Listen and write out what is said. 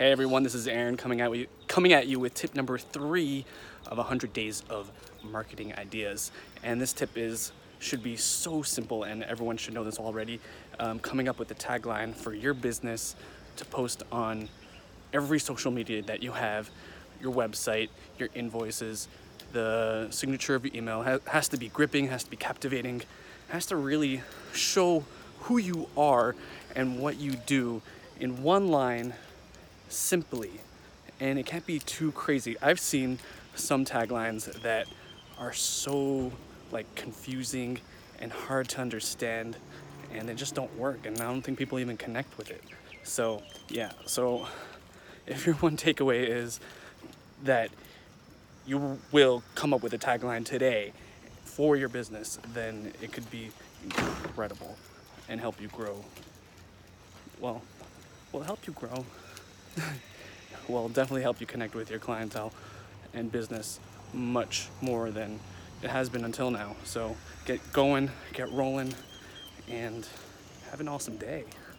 Hey everyone, this is Aaron coming at you coming at you with tip number three of 100 days of marketing ideas. And this tip is should be so simple, and everyone should know this already. Um, coming up with a tagline for your business to post on every social media that you have, your website, your invoices, the signature of your email ha- has to be gripping, has to be captivating, has to really show who you are and what you do in one line simply. And it can't be too crazy. I've seen some taglines that are so like confusing and hard to understand and they just don't work and I don't think people even connect with it. So, yeah. So if your one takeaway is that you will come up with a tagline today for your business, then it could be incredible and help you grow. Well, will help you grow. will definitely help you connect with your clientele and business much more than it has been until now. So get going, get rolling, and have an awesome day.